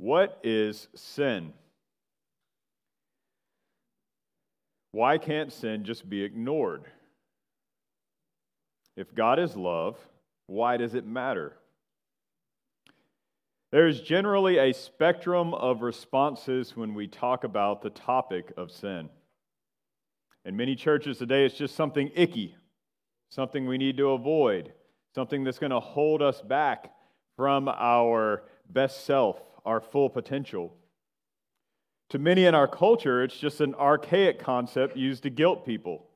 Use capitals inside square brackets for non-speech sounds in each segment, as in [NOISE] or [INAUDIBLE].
What is sin? Why can't sin just be ignored? If God is love, why does it matter? There is generally a spectrum of responses when we talk about the topic of sin. In many churches today, it's just something icky, something we need to avoid, something that's going to hold us back from our best self, our full potential. To many in our culture, it's just an archaic concept used to guilt people.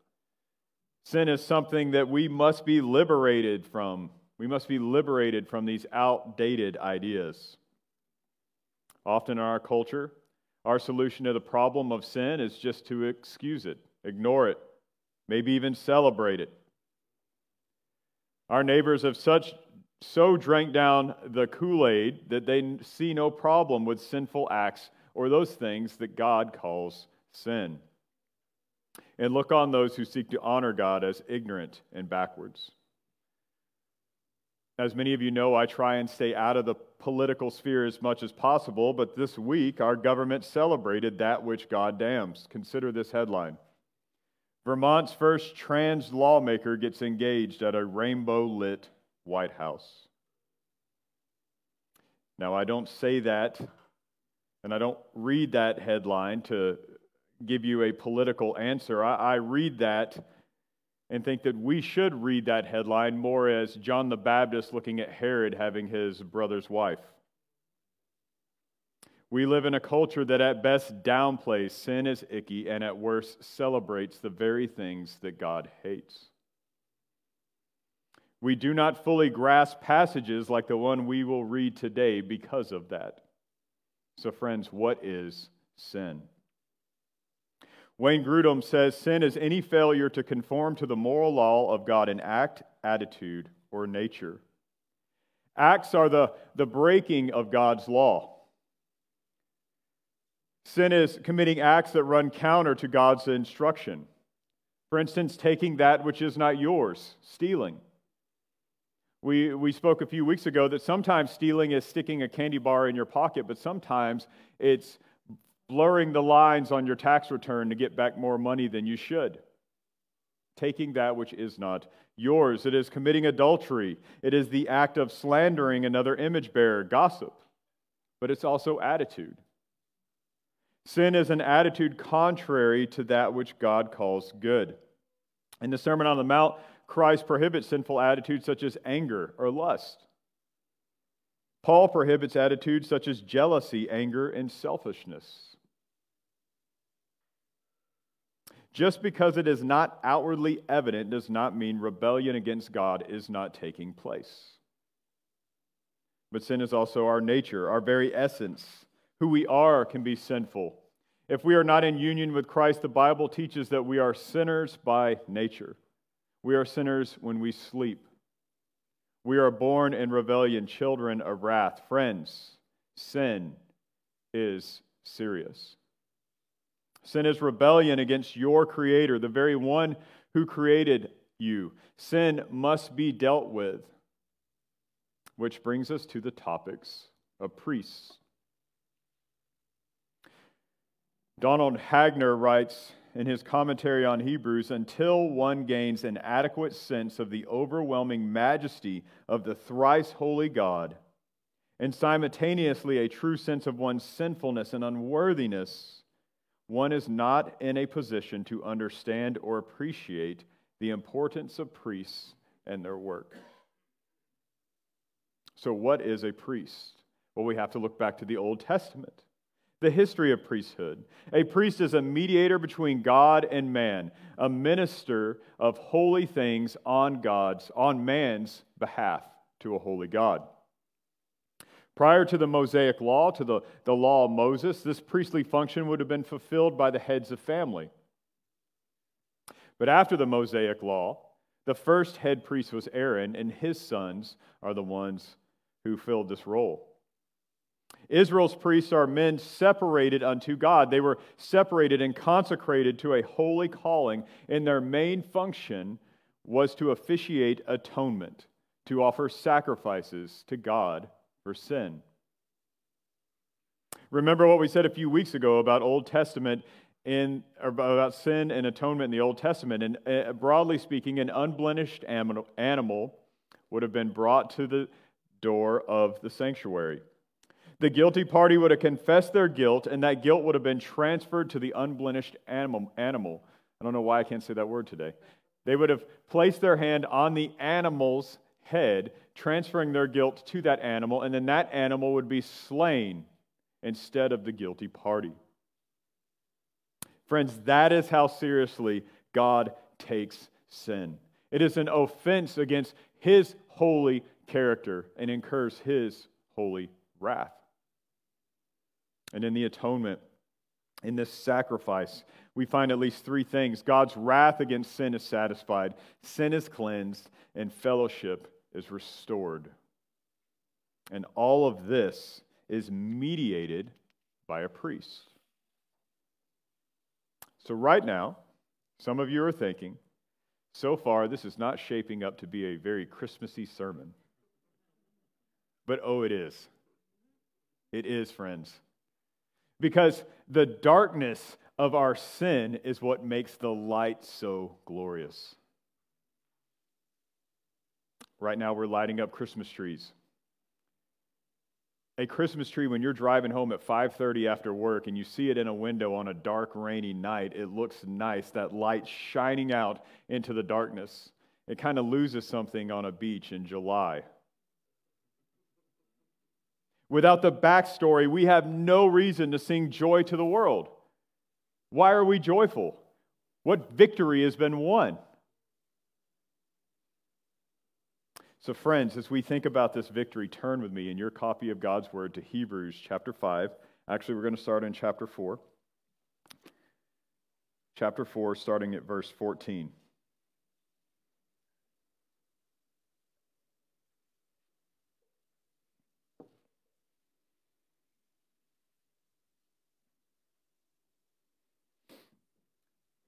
Sin is something that we must be liberated from. We must be liberated from these outdated ideas. Often in our culture, our solution to the problem of sin is just to excuse it, ignore it, maybe even celebrate it. Our neighbors have such so drank down the Kool-Aid that they see no problem with sinful acts or those things that God calls sin. And look on those who seek to honor God as ignorant and backwards. As many of you know, I try and stay out of the political sphere as much as possible, but this week our government celebrated that which God damns. Consider this headline Vermont's first trans lawmaker gets engaged at a rainbow lit White House. Now, I don't say that and I don't read that headline to give you a political answer. I, I, read that and think that we should read that headline more as John the Baptist looking at Herod having his brother's wife. We live in a culture that at best downplays sin as icky and at worst celebrates the very things that God hates. We do not fully grasp passages like the one we will read today because of that. So, friends, what is sin? Wayne Grudem says sin is any failure to conform to the moral law of God in act, attitude, or nature. Acts are the, the breaking of God's law. Sin is committing acts that run counter to God's instruction. For instance, taking that which is not yours, stealing. We, we spoke a few weeks ago that sometimes stealing is sticking a candy bar in your pocket, but sometimes it's blurring the lines on your tax return to get back more money than you should. Taking that which is not yours. It is committing adultery. It is the act of slandering another image bearer, gossip. But it's also attitude. Sin is an attitude contrary to that which God calls good. In the Sermon on the Mount, Christ prohibits sinful attitudes such as anger or lust. Paul prohibits attitudes such as jealousy, anger, and selfishness. Just because it is not outwardly evident does not mean rebellion against God is not taking place. But sin is also our nature, our very essence. Who we are can be sinful. If we are not in union with Christ, the Bible teaches that we are sinners by nature. We are sinners when we sleep. We are born in rebellion, children of wrath. Friends, sin is serious. Sin is rebellion against your Creator, the very one who created you. Sin must be dealt with. Which brings us to the topics of priests. Donald Hagner writes in his commentary on Hebrews until one gains an adequate sense of the overwhelming majesty of the thrice holy God and simultaneously a true sense of one's sinfulness and unworthiness, one is not in a position to understand or appreciate the importance of priests and their work. So, what is a priest? Well, we have to look back to the Old Testament the history of priesthood. A priest is a mediator between God and man, a minister of holy things on God's, on man's behalf to a holy God. Prior to the Mosaic law, to the, the law of Moses, this priestly function would have been fulfilled by the heads of family. But after the Mosaic law, the first head priest was Aaron, and his sons are the ones who filled this role. Israel's priests are men separated unto God. They were separated and consecrated to a holy calling, and their main function was to officiate atonement, to offer sacrifices to God for sin. Remember what we said a few weeks ago about Old Testament in about sin and atonement in the Old Testament. And uh, broadly speaking, an unblemished animal would have been brought to the door of the sanctuary. The guilty party would have confessed their guilt, and that guilt would have been transferred to the unblemished animal. animal. I don't know why I can't say that word today. They would have placed their hand on the animal's head, transferring their guilt to that animal, and then that animal would be slain instead of the guilty party. Friends, that is how seriously God takes sin. It is an offense against his holy character and incurs his holy wrath. And in the atonement, in this sacrifice, we find at least three things God's wrath against sin is satisfied, sin is cleansed, and fellowship is restored. And all of this is mediated by a priest. So, right now, some of you are thinking, so far, this is not shaping up to be a very Christmassy sermon. But oh, it is. It is, friends. Because the darkness of our sin is what makes the light so glorious. Right now, we're lighting up Christmas trees a Christmas tree when you're driving home at 5:30 after work and you see it in a window on a dark rainy night, it looks nice that light shining out into the darkness. It kind of loses something on a beach in July. Without the backstory, we have no reason to sing joy to the world. Why are we joyful? What victory has been won? So, friends, as we think about this victory, turn with me in your copy of God's Word to Hebrews chapter 5. Actually, we're going to start in chapter 4. Chapter 4, starting at verse 14.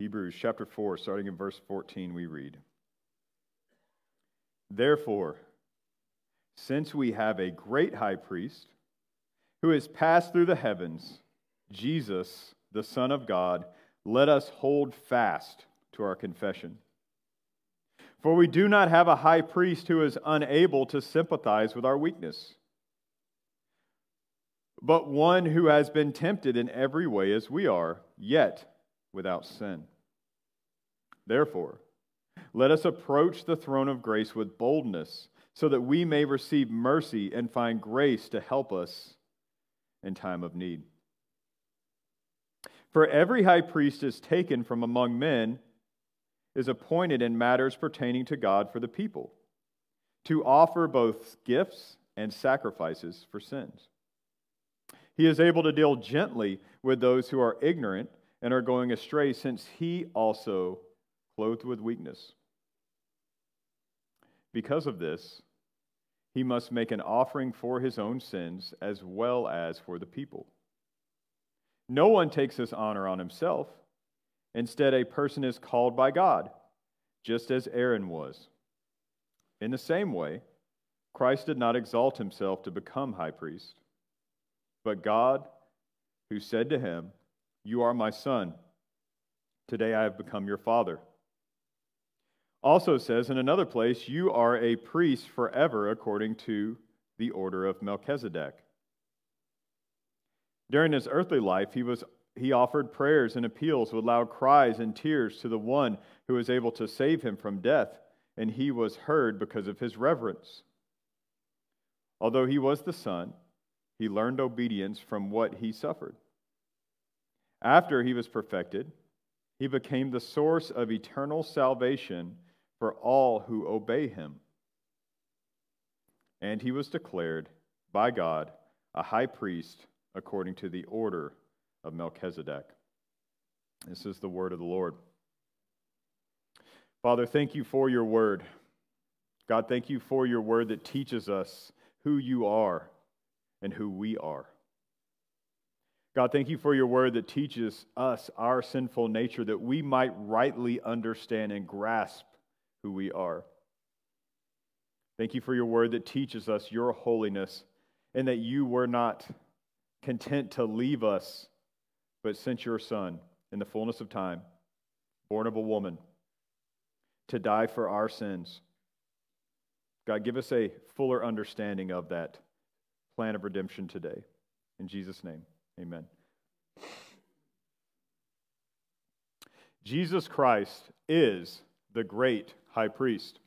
Hebrews chapter 4, starting in verse 14, we read. Therefore, since we have a great high priest who has passed through the heavens, Jesus, the Son of God, let us hold fast to our confession. For we do not have a high priest who is unable to sympathize with our weakness, but one who has been tempted in every way as we are, yet without sin. Therefore, let us approach the throne of grace with boldness, so that we may receive mercy and find grace to help us in time of need. For every high priest is taken from among men, is appointed in matters pertaining to God for the people, to offer both gifts and sacrifices for sins. He is able to deal gently with those who are ignorant and are going astray, since he also clothed with weakness. Because of this, he must make an offering for his own sins as well as for the people. No one takes this honor on himself. Instead, a person is called by God, just as Aaron was. In the same way, Christ did not exalt himself to become high priest, but God, who said to him, You are my son, today I have become your father also says in another place, You are a priest forever according to the order of Melchizedek. During his earthly life, he, was, he offered prayers and appeals with loud cries and tears to the one who was able to save him from death, and he was heard because of his reverence. Although he was the Son, he learned obedience from what he suffered. After he was perfected, he became the source of eternal salvation for all who obey him. And he was declared by God a high priest according to the order of Melchizedek. This is the word of the Lord. Father, thank you for your word. God, thank you for your word that teaches us who you are and who we are. God, thank you for your word that teaches us our sinful nature that we might rightly understand and grasp who we are. Thank you for your word that teaches us your holiness and that you were not content to leave us, but sent your Son in the fullness of time, born of a woman, to die for our sins. God, give us a fuller understanding of that plan of redemption today. In Jesus' name, amen. Jesus Christ is the great high priest.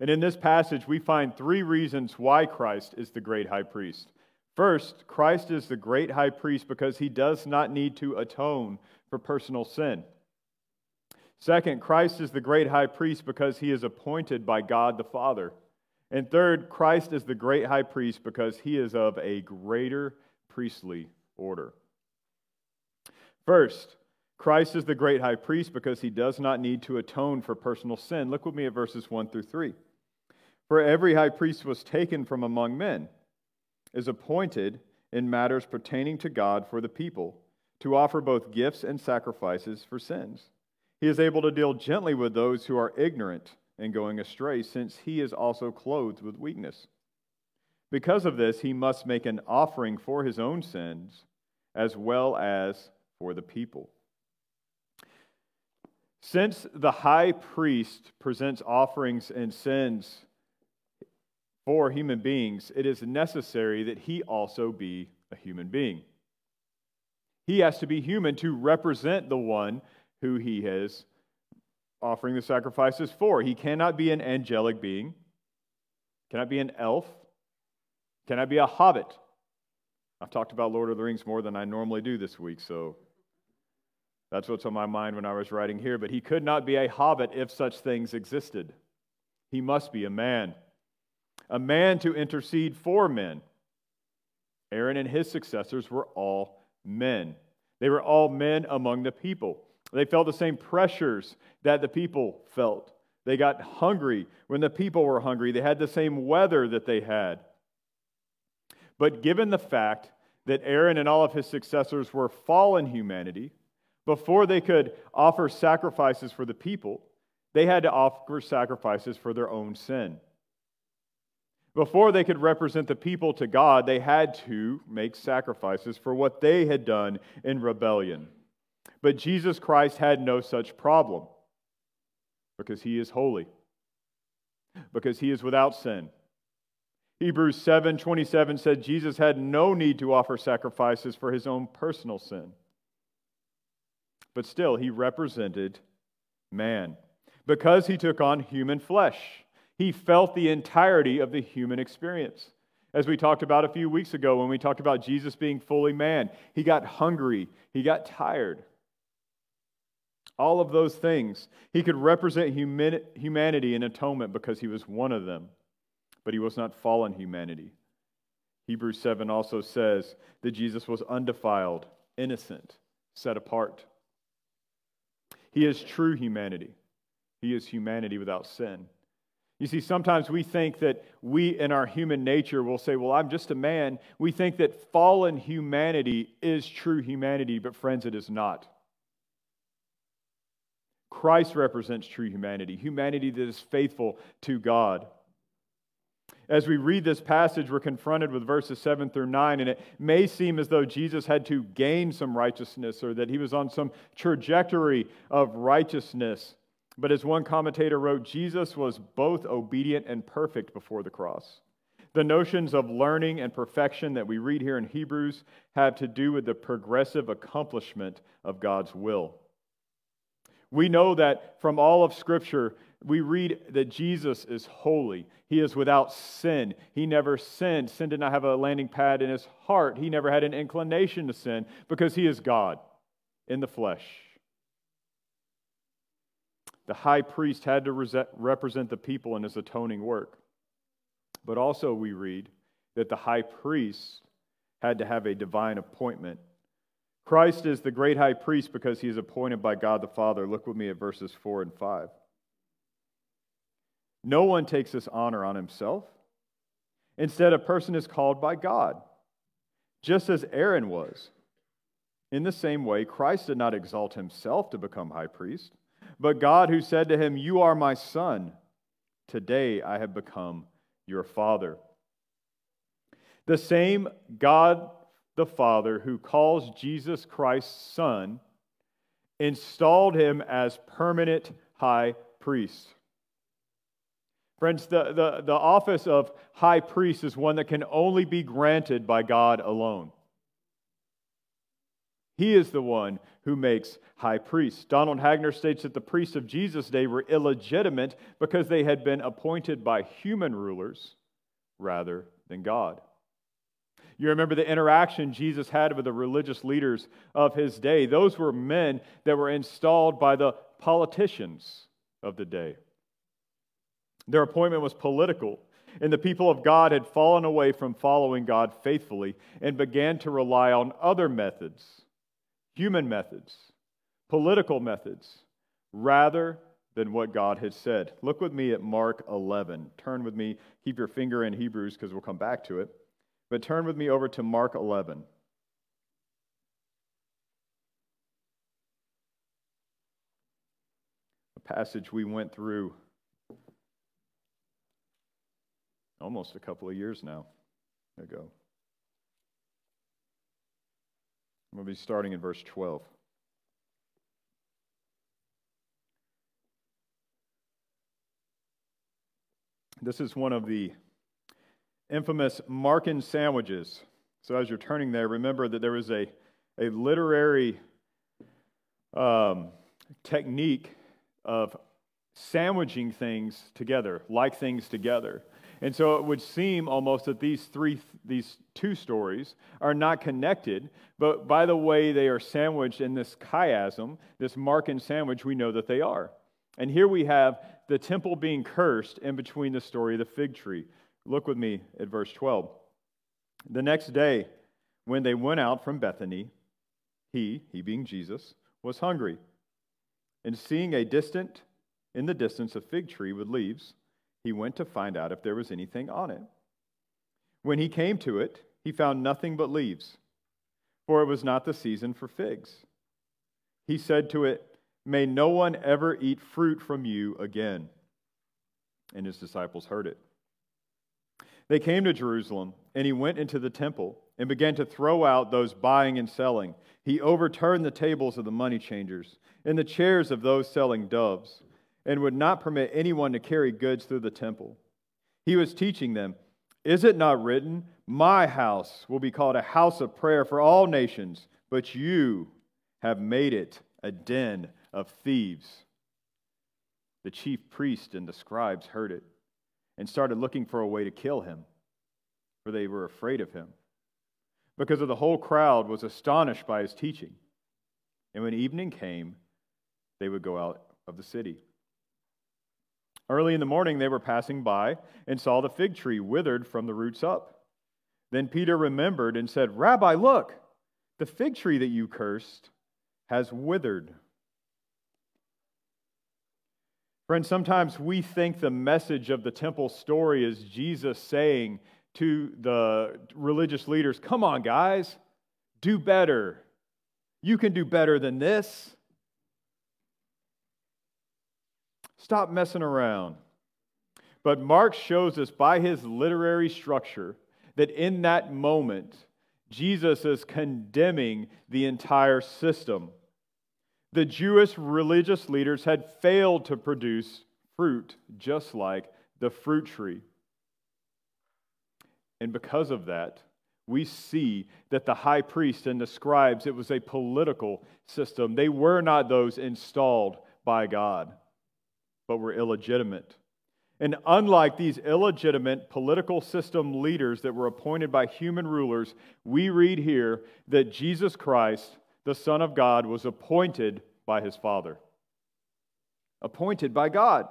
And in this passage, we find three reasons why Christ is the great high priest. First, Christ is the great high priest because he does not need to atone for personal sin. Second, Christ is the great high priest because he is appointed by God the Father. And third, Christ is the great high priest because he is of a greater priestly order. First, Christ is the great high priest because he does not need to atone for personal sin. Look with me at verses 1 through 3. For every high priest was taken from among men, is appointed in matters pertaining to God for the people, to offer both gifts and sacrifices for sins. He is able to deal gently with those who are ignorant and going astray, since he is also clothed with weakness. Because of this, he must make an offering for his own sins as well as for the people. Since the high priest presents offerings and sins for human beings, it is necessary that he also be a human being. He has to be human to represent the one who he is offering the sacrifices for. He cannot be an angelic being, cannot be an elf, cannot be a hobbit. I've talked about Lord of the Rings more than I normally do this week, so that's what's on my mind when I was writing here. But he could not be a hobbit if such things existed. He must be a man, a man to intercede for men. Aaron and his successors were all men. They were all men among the people. They felt the same pressures that the people felt. They got hungry when the people were hungry. They had the same weather that they had. But given the fact that Aaron and all of his successors were fallen humanity, before they could offer sacrifices for the people, they had to offer sacrifices for their own sin. Before they could represent the people to God, they had to make sacrifices for what they had done in rebellion. But Jesus Christ had no such problem because he is holy, because he is without sin. Hebrews 7 27 said Jesus had no need to offer sacrifices for his own personal sin. But still, he represented man because he took on human flesh. He felt the entirety of the human experience. As we talked about a few weeks ago when we talked about Jesus being fully man, he got hungry, he got tired all of those things. He could represent humanity in atonement because he was one of them, but he was not fallen humanity. Hebrews 7 also says that Jesus was undefiled, innocent, set apart. He is true humanity. He is humanity without sin. You see, sometimes we think that we, in our human nature, will say, Well, I'm just a man. We think that fallen humanity is true humanity, but friends, it is not. Christ represents true humanity, humanity that is faithful to God. As we read this passage, we're confronted with verses 7 through 9, and it may seem as though Jesus had to gain some righteousness or that he was on some trajectory of righteousness. But as one commentator wrote, Jesus was both obedient and perfect before the cross. The notions of learning and perfection that we read here in Hebrews have to do with the progressive accomplishment of God's will. We know that from all of Scripture, we read that Jesus is holy. He is without sin. He never sinned. Sin did not have a landing pad in his heart. He never had an inclination to sin because he is God in the flesh. The high priest had to represent the people in his atoning work. But also, we read that the high priest had to have a divine appointment Christ is the great high priest because he is appointed by God the Father. Look with me at verses 4 and 5. No one takes this honor on himself. Instead, a person is called by God, just as Aaron was. In the same way, Christ did not exalt himself to become high priest, but God who said to him, You are my son. Today I have become your father. The same God the Father, who calls Jesus Christ's Son, installed him as permanent high priest. Friends, the, the, the office of high priest is one that can only be granted by God alone. He is the one who makes high priests. Donald Hagner states that the priests of Jesus' day were illegitimate because they had been appointed by human rulers rather than God. You remember the interaction Jesus had with the religious leaders of his day. Those were men that were installed by the politicians of the day. Their appointment was political, and the people of God had fallen away from following God faithfully and began to rely on other methods, human methods, political methods, rather than what God had said. Look with me at Mark 11. Turn with me, keep your finger in Hebrews because we'll come back to it. But turn with me over to Mark 11. A passage we went through almost a couple of years now ago. We'll be starting in verse 12. This is one of the infamous Markan sandwiches. So, as you're turning there, remember that there was a, a literary um, technique of sandwiching things together, like things together. And so it would seem almost that these three, these two stories are not connected, but by the way they are sandwiched in this chiasm, this Markan sandwich, we know that they are. And here we have the temple being cursed in between the story of the fig tree. Look with me at verse 12. The next day, when they went out from Bethany, he, he being Jesus, was hungry. And seeing a distant, in the distance, a fig tree with leaves, he went to find out if there was anything on it. When he came to it, he found nothing but leaves, for it was not the season for figs. He said to it, May no one ever eat fruit from you again. And his disciples heard it. They came to Jerusalem, and he went into the temple and began to throw out those buying and selling. He overturned the tables of the money changers and the chairs of those selling doves and would not permit anyone to carry goods through the temple. He was teaching them, Is it not written, My house will be called a house of prayer for all nations, but you have made it a den of thieves? The chief priest and the scribes heard it and started looking for a way to kill him, for they were afraid of him, because of the whole crowd was astonished by his teaching. And when evening came, they would go out of the city. Early in the morning, they were passing by and saw the fig tree withered from the roots up. Then Peter remembered and said, Rabbi, look, the fig tree that you cursed has withered. Friends, sometimes we think the message of the temple story is Jesus saying to the religious leaders, Come on, guys, do better. You can do better than this. Stop messing around. But Mark shows us by his literary structure that in that moment, Jesus is condemning the entire system. The Jewish religious leaders had failed to produce fruit just like the fruit tree. And because of that, we see that the high priest and the scribes, it was a political system. They were not those installed by God but were illegitimate. And unlike these illegitimate political system leaders that were appointed by human rulers, we read here that Jesus Christ, the Son of God, was appointed by his Father. Appointed by God.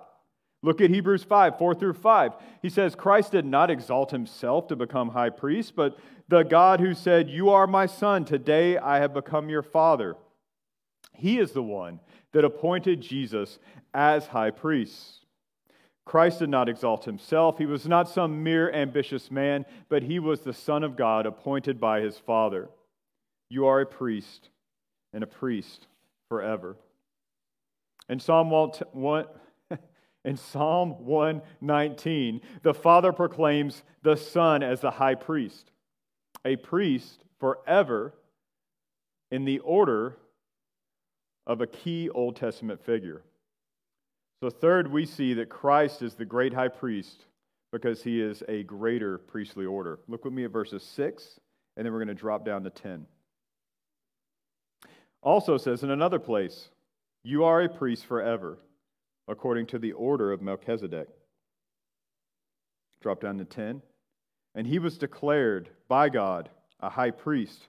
Look at Hebrews 5, 4 through 5. He says, Christ did not exalt himself to become high priest, but the God who said, You are my son, today I have become your father. He is the one that appointed Jesus as high priest. Christ did not exalt himself. He was not some mere ambitious man, but he was the Son of God appointed by his Father. You are a priest and a priest forever. In Psalm 1, [LAUGHS] in Psalm 119, the Father proclaims the Son as the high priest, a priest forever in the order of a key Old Testament figure. So, third, we see that Christ is the great high priest because he is a greater priestly order. Look with me at verses 6, and then we're going to drop down to 10. Also says in another place, You are a priest forever, according to the order of Melchizedek. Drop down to 10. And he was declared by God a high priest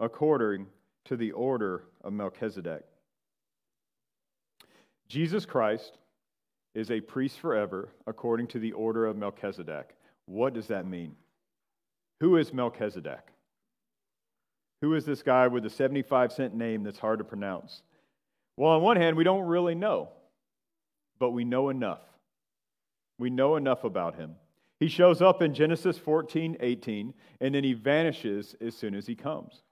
according to the order of Melchizedek. Jesus Christ is a priest forever according to the order of Melchizedek. What does that mean? Who is Melchizedek? Who is this guy with a 75 cent name that's hard to pronounce? Well, on one hand, we don't really know, but we know enough. We know enough about him. He shows up in Genesis 14, 18, and then he vanishes as soon as he comes.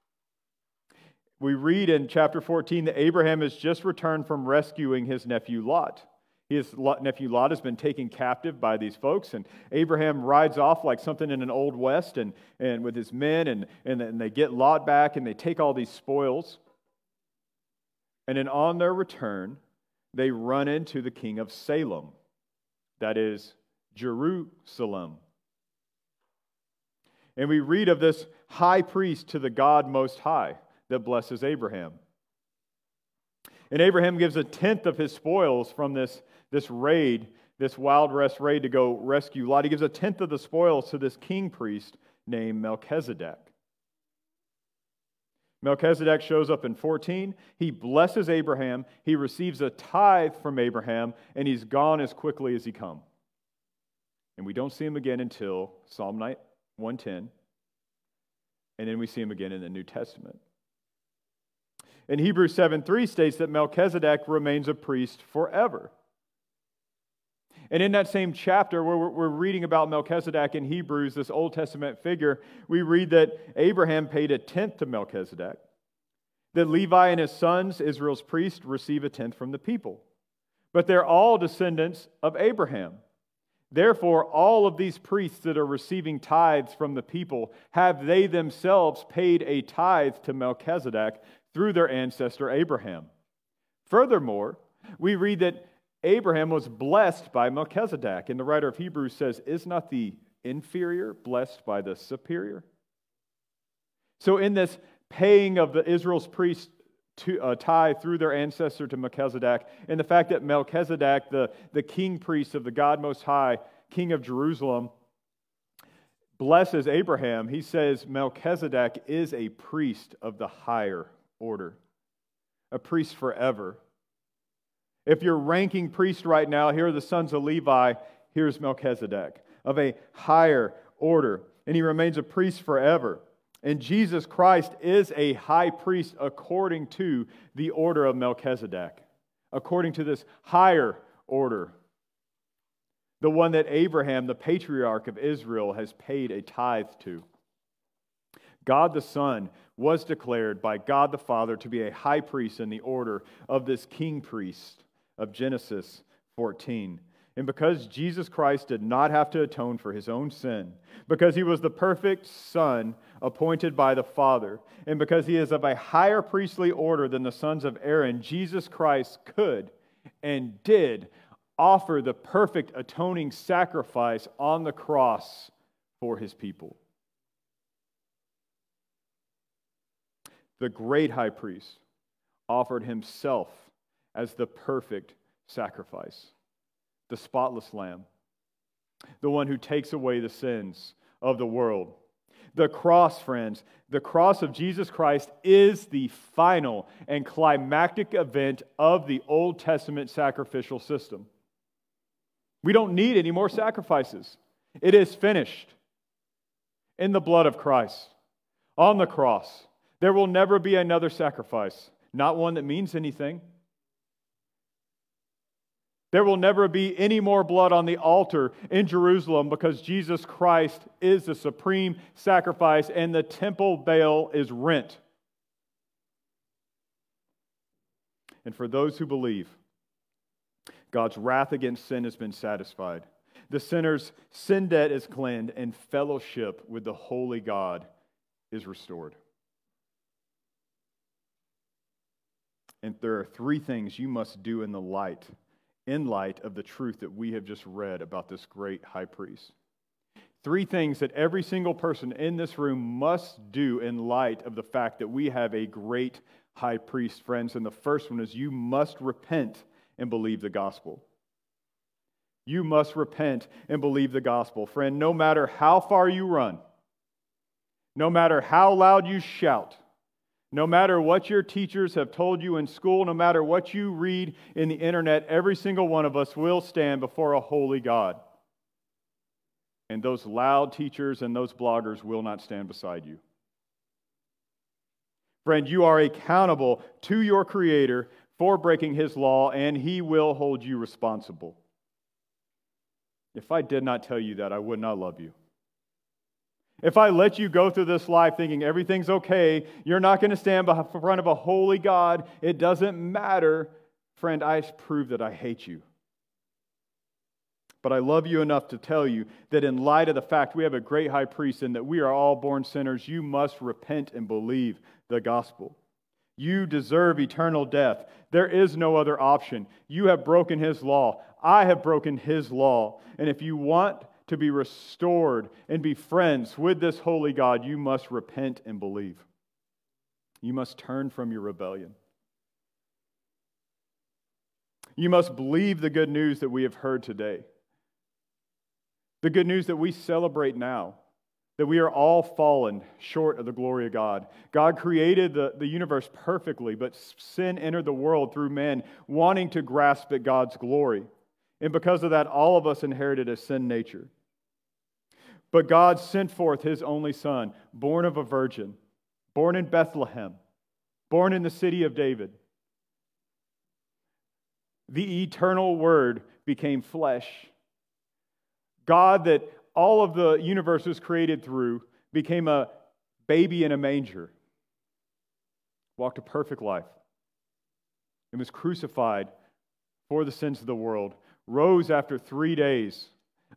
We read in chapter 14 that Abraham has just returned from rescuing his nephew Lot. His nephew Lot has been taken captive by these folks, and Abraham rides off like something in an old west and, and with his men, and, and, and they get Lot back and they take all these spoils. And then on their return, they run into the king of Salem, that is Jerusalem. And we read of this high priest to the God Most High that blesses Abraham. And Abraham gives a tenth of his spoils from this, this raid, this wild west raid to go rescue Lot. He gives a tenth of the spoils to this king priest named Melchizedek. Melchizedek shows up in 14. He blesses Abraham. He receives a tithe from Abraham, and he's gone as quickly as he come. And we don't see him again until Psalm 110. And then we see him again in the New Testament. And Hebrews 7 3 states that Melchizedek remains a priest forever. And in that same chapter where we're reading about Melchizedek in Hebrews, this Old Testament figure, we read that Abraham paid a tenth to Melchizedek, that Levi and his sons, Israel's priests, receive a tenth from the people. But they're all descendants of Abraham. Therefore, all of these priests that are receiving tithes from the people have they themselves paid a tithe to Melchizedek through their ancestor Abraham. Furthermore, we read that Abraham was blessed by Melchizedek, and the writer of Hebrews says, Is not the inferior blessed by the superior? So, in this paying of the Israel's priests to uh, tithe through their ancestor to Melchizedek, and the fact that Melchizedek, the, the king priest of the God Most High, king of Jerusalem, blesses Abraham, he says Melchizedek is a priest of the higher order, a priest forever. If you're ranking priest right now, here are the sons of Levi, here's Melchizedek, of a higher order, and he remains a priest forever. And Jesus Christ is a high priest according to the order of Melchizedek, according to this higher order, the one that Abraham, the patriarch of Israel, has paid a tithe to. God the Son was declared by God the Father to be a high priest in the order of this king priest of Genesis 14. And because Jesus Christ did not have to atone for his own sin, because he was the perfect Son appointed by the Father, and because he is of a higher priestly order than the sons of Aaron, Jesus Christ could and did offer the perfect atoning sacrifice on the cross for his people. the great high priest, offered himself as the perfect sacrifice, the spotless lamb, the one who takes away the sins of the world. The cross, friends, the cross of Jesus Christ is the final and climactic event of the Old Testament sacrificial system. We don't need any more sacrifices. It is finished in the blood of Christ on the cross. There will never be another sacrifice, not one that means anything. There will never be any more blood on the altar in Jerusalem because Jesus Christ is the supreme sacrifice and the temple veil is rent. And for those who believe, God's wrath against sin has been satisfied. The sinner's sin debt is cleansed, and fellowship with the holy God is restored. And there are three things you must do in the light in light of the truth that we have just read about this great high priest. Three things that every single person in this room must do in light of the fact that we have a great high priest, friends. And the first one is you must repent and believe the gospel. You must repent and believe the gospel. Friend, no matter how far you run, no matter how loud you shout, no matter what your teachers have told you in school, no matter what you read in the internet, every single one of us will stand before a holy God. And those loud teachers and those bloggers will not stand beside you. Friend, you are accountable to your Creator for breaking His law, and He will hold you responsible. If I did not tell you that, I would not love you. If I let you go through this life thinking everything's okay, you're not going to stand in front of a holy God, it doesn't matter, friend, I prove that I hate you. But I love you enough to tell you that in light of the fact we have a great high priest and that we are all born sinners, you must repent and believe the gospel. You deserve eternal death. There is no other option. You have broken his law. I have broken his law. And if you want to be restored and be friends with this holy God, you must repent and believe. You must turn from your rebellion. You must believe the good news that we have heard today. The good news that we celebrate now that we are all fallen short of the glory of God. God created the, the universe perfectly, but sin entered the world through men wanting to grasp at God's glory. And because of that, all of us inherited a sin nature. But God sent forth his only son, born of a virgin, born in Bethlehem, born in the city of David. The eternal word became flesh. God that all of the universe was created through, became a baby in a manger, walked a perfect life, and was crucified for the sins of the world, rose after three days,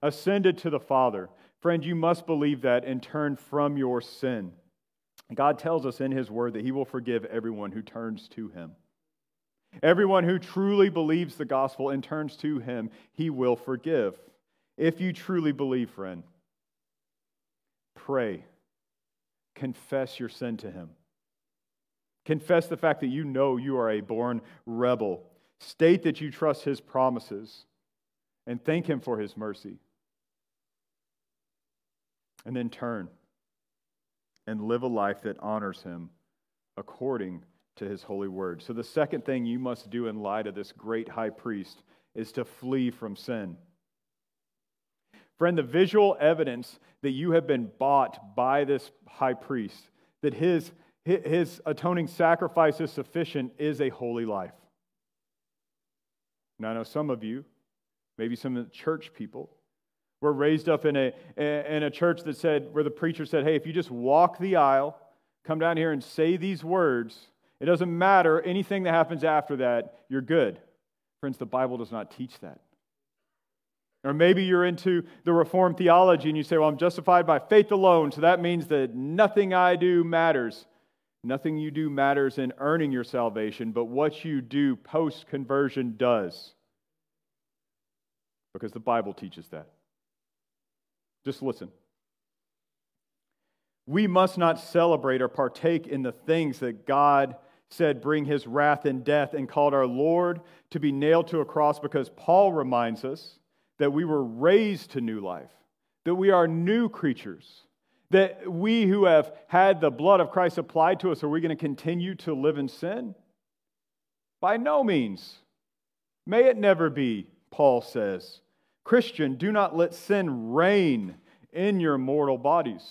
ascended to the Father. Friend, you must believe that and turn from your sin. God tells us in His Word that He will forgive everyone who turns to Him. Everyone who truly believes the gospel and turns to Him, He will forgive. If you truly believe, friend, pray. Confess your sin to Him. Confess the fact that you know you are a born rebel. State that you trust His promises and thank Him for His mercy. And then turn and live a life that honors Him according to His holy word. So, the second thing you must do in light of this great high priest is to flee from sin. Friend, the visual evidence that you have been bought by this high priest, that his, his atoning sacrifice is sufficient, is a holy life. Now, I know some of you, maybe some of the church people, were raised up in a, in a church that said, where the preacher said, hey, if you just walk the aisle, come down here and say these words, it doesn't matter anything that happens after that, you're good. Friends, the Bible does not teach that. Or maybe you're into the Reformed theology and you say, Well, I'm justified by faith alone, so that means that nothing I do matters. Nothing you do matters in earning your salvation, but what you do post conversion does. Because the Bible teaches that. Just listen. We must not celebrate or partake in the things that God said bring his wrath and death and called our Lord to be nailed to a cross because Paul reminds us that we were raised to new life, that we are new creatures, that we who have had the blood of Christ applied to us, are we going to continue to live in sin? By no means. May it never be, Paul says. Christian, do not let sin reign in your mortal bodies.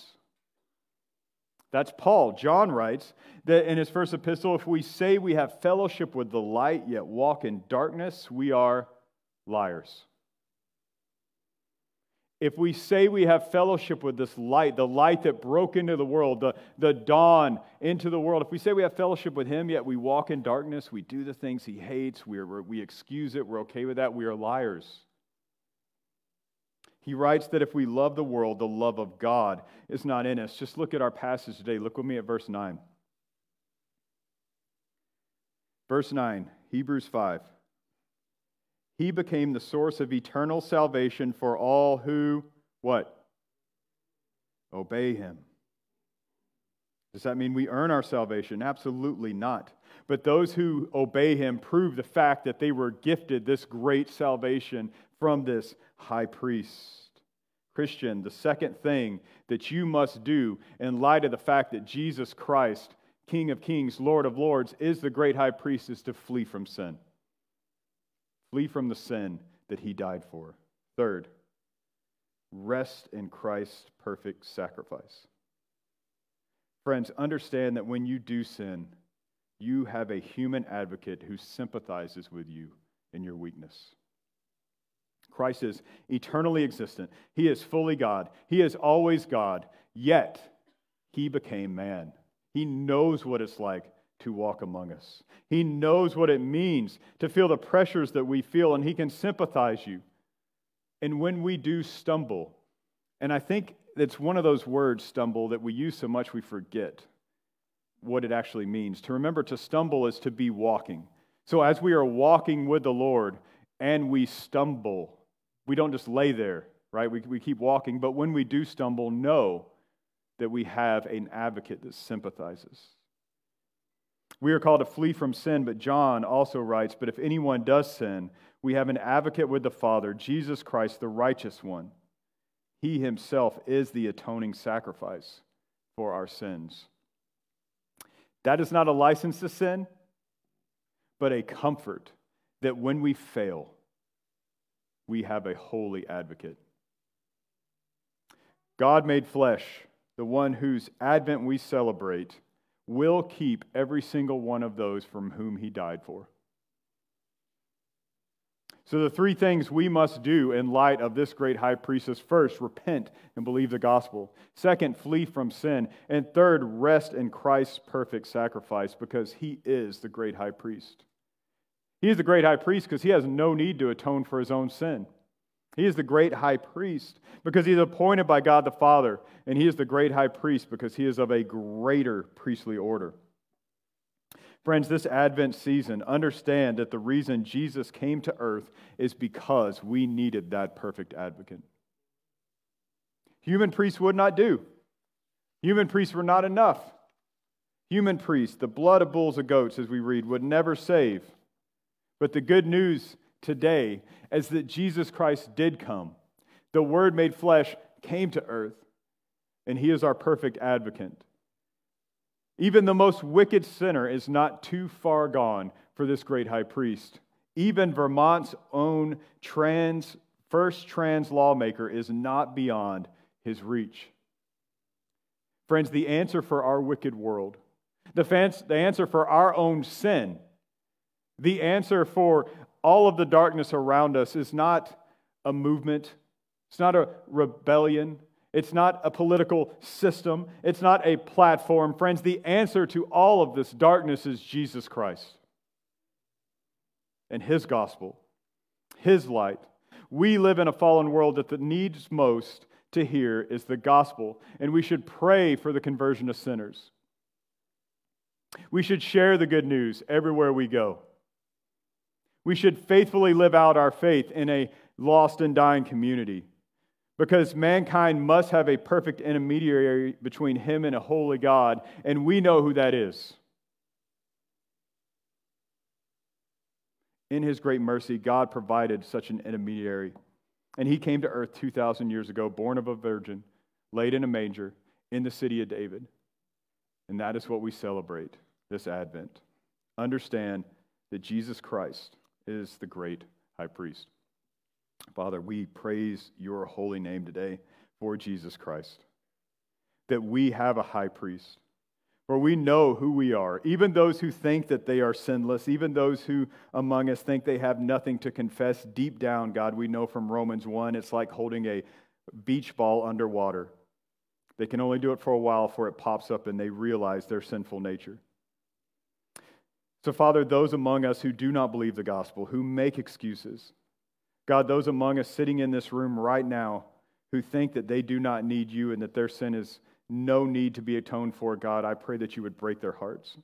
That's Paul. John writes that in his first epistle if we say we have fellowship with the light, yet walk in darkness, we are liars. If we say we have fellowship with this light, the light that broke into the world, the, the dawn into the world, if we say we have fellowship with Him, yet we walk in darkness, we do the things He hates, we, are, we excuse it, we're okay with that, we are liars. He writes that if we love the world, the love of God is not in us. Just look at our passage today. Look with me at verse 9. Verse 9, Hebrews 5. He became the source of eternal salvation for all who, what? Obey him. Does that mean we earn our salvation? Absolutely not. But those who obey him prove the fact that they were gifted this great salvation from this high priest. Christian, the second thing that you must do in light of the fact that Jesus Christ, King of Kings, Lord of Lords, is the great high priest, is to flee from sin. Flee from the sin that he died for. Third, rest in Christ's perfect sacrifice. Friends, understand that when you do sin, you have a human advocate who sympathizes with you in your weakness. Christ is eternally existent. He is fully God. He is always God. Yet, he became man. He knows what it's like to walk among us. He knows what it means to feel the pressures that we feel, and he can sympathize you. And when we do stumble, and I think it's one of those words, stumble, that we use so much we forget what it actually means. To remember to stumble is to be walking. So as we are walking with the Lord and we stumble, we don't just lay there, right? We, we keep walking, but when we do stumble, know that we have an advocate that sympathizes. We are called to flee from sin, but John also writes, But if anyone does sin, we have an advocate with the Father, Jesus Christ, the righteous one. He himself is the atoning sacrifice for our sins. That is not a license to sin, but a comfort that when we fail, we have a holy advocate. God made flesh, the one whose advent we celebrate, will keep every single one of those from whom he died for. So, the three things we must do in light of this great high priest is first, repent and believe the gospel. Second, flee from sin. And third, rest in Christ's perfect sacrifice because he is the great high priest. He is the great high priest because he has no need to atone for his own sin. He is the great high priest because he is appointed by God the Father, and he is the great high priest because he is of a greater priestly order. Friends, this Advent season, understand that the reason Jesus came to earth is because we needed that perfect advocate. Human priests would not do, human priests were not enough. Human priests, the blood of bulls and goats, as we read, would never save. But the good news today as that Jesus Christ did come. The Word made flesh came to earth, and He is our perfect advocate. Even the most wicked sinner is not too far gone for this great high priest. Even Vermont's own trans, first trans lawmaker is not beyond his reach. Friends, the answer for our wicked world, the, the answer for our own sin, the answer for all of the darkness around us is not a movement, it's not a rebellion, it's not a political system. It's not a platform. Friends, the answer to all of this darkness is Jesus Christ and His gospel, His light. We live in a fallen world that the needs most to hear is the gospel, and we should pray for the conversion of sinners. We should share the good news everywhere we go. We should faithfully live out our faith in a lost and dying community because mankind must have a perfect intermediary between him and a holy God, and we know who that is. In his great mercy, God provided such an intermediary. And he came to earth 2,000 years ago, born of a virgin, laid in a manger in the city of David. And that is what we celebrate this Advent. Understand that Jesus Christ is the great high priest. Father, we praise your holy name today for Jesus Christ, that we have a high priest, for we know who we are. Even those who think that they are sinless, even those who among us think they have nothing to confess, deep down, God, we know from Romans 1, it's like holding a beach ball underwater. They can only do it for a while before it pops up and they realize their sinful nature. So, Father, those among us who do not believe the gospel, who make excuses, God, those among us sitting in this room right now who think that they do not need you and that their sin is no need to be atoned for, God, I pray that you would break their hearts.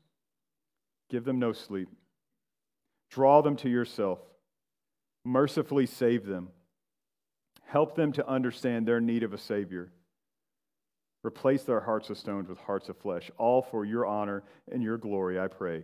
Give them no sleep. Draw them to yourself. Mercifully save them. Help them to understand their need of a Savior. Replace their hearts of stones with hearts of flesh, all for your honor and your glory, I pray.